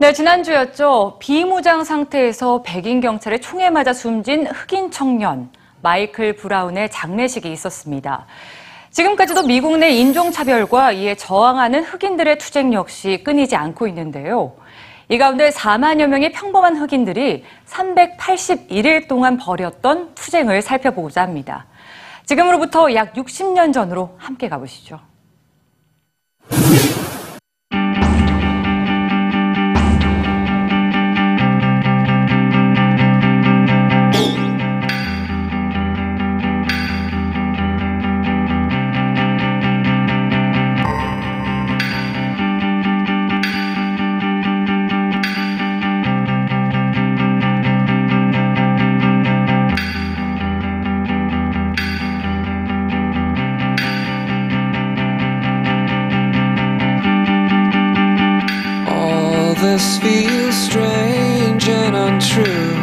네, 지난주였죠. 비무장 상태에서 백인 경찰에 총에 맞아 숨진 흑인 청년 마이클 브라운의 장례식이 있었습니다. 지금까지도 미국 내 인종차별과 이에 저항하는 흑인들의 투쟁 역시 끊이지 않고 있는데요. 이 가운데 4만여 명의 평범한 흑인들이 381일 동안 벌였던 투쟁을 살펴보고자 합니다. 지금으로부터 약 60년 전으로 함께 가보시죠. This feels strange and untrue,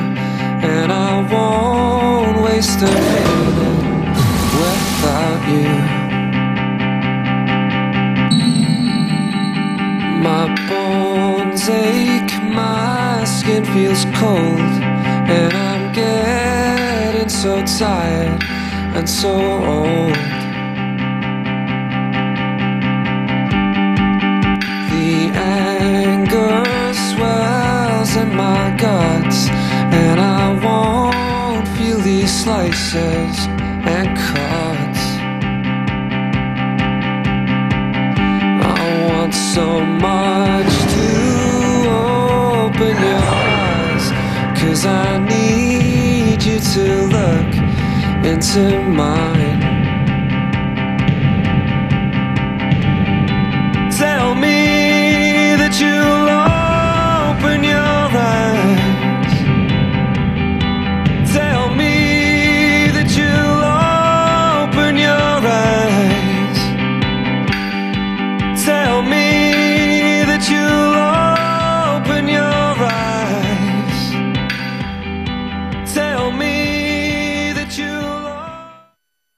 and I won't waste a minute without you. My bones ache, my skin feels cold, and I'm getting so tired and so old. Cause I need you to look into mine.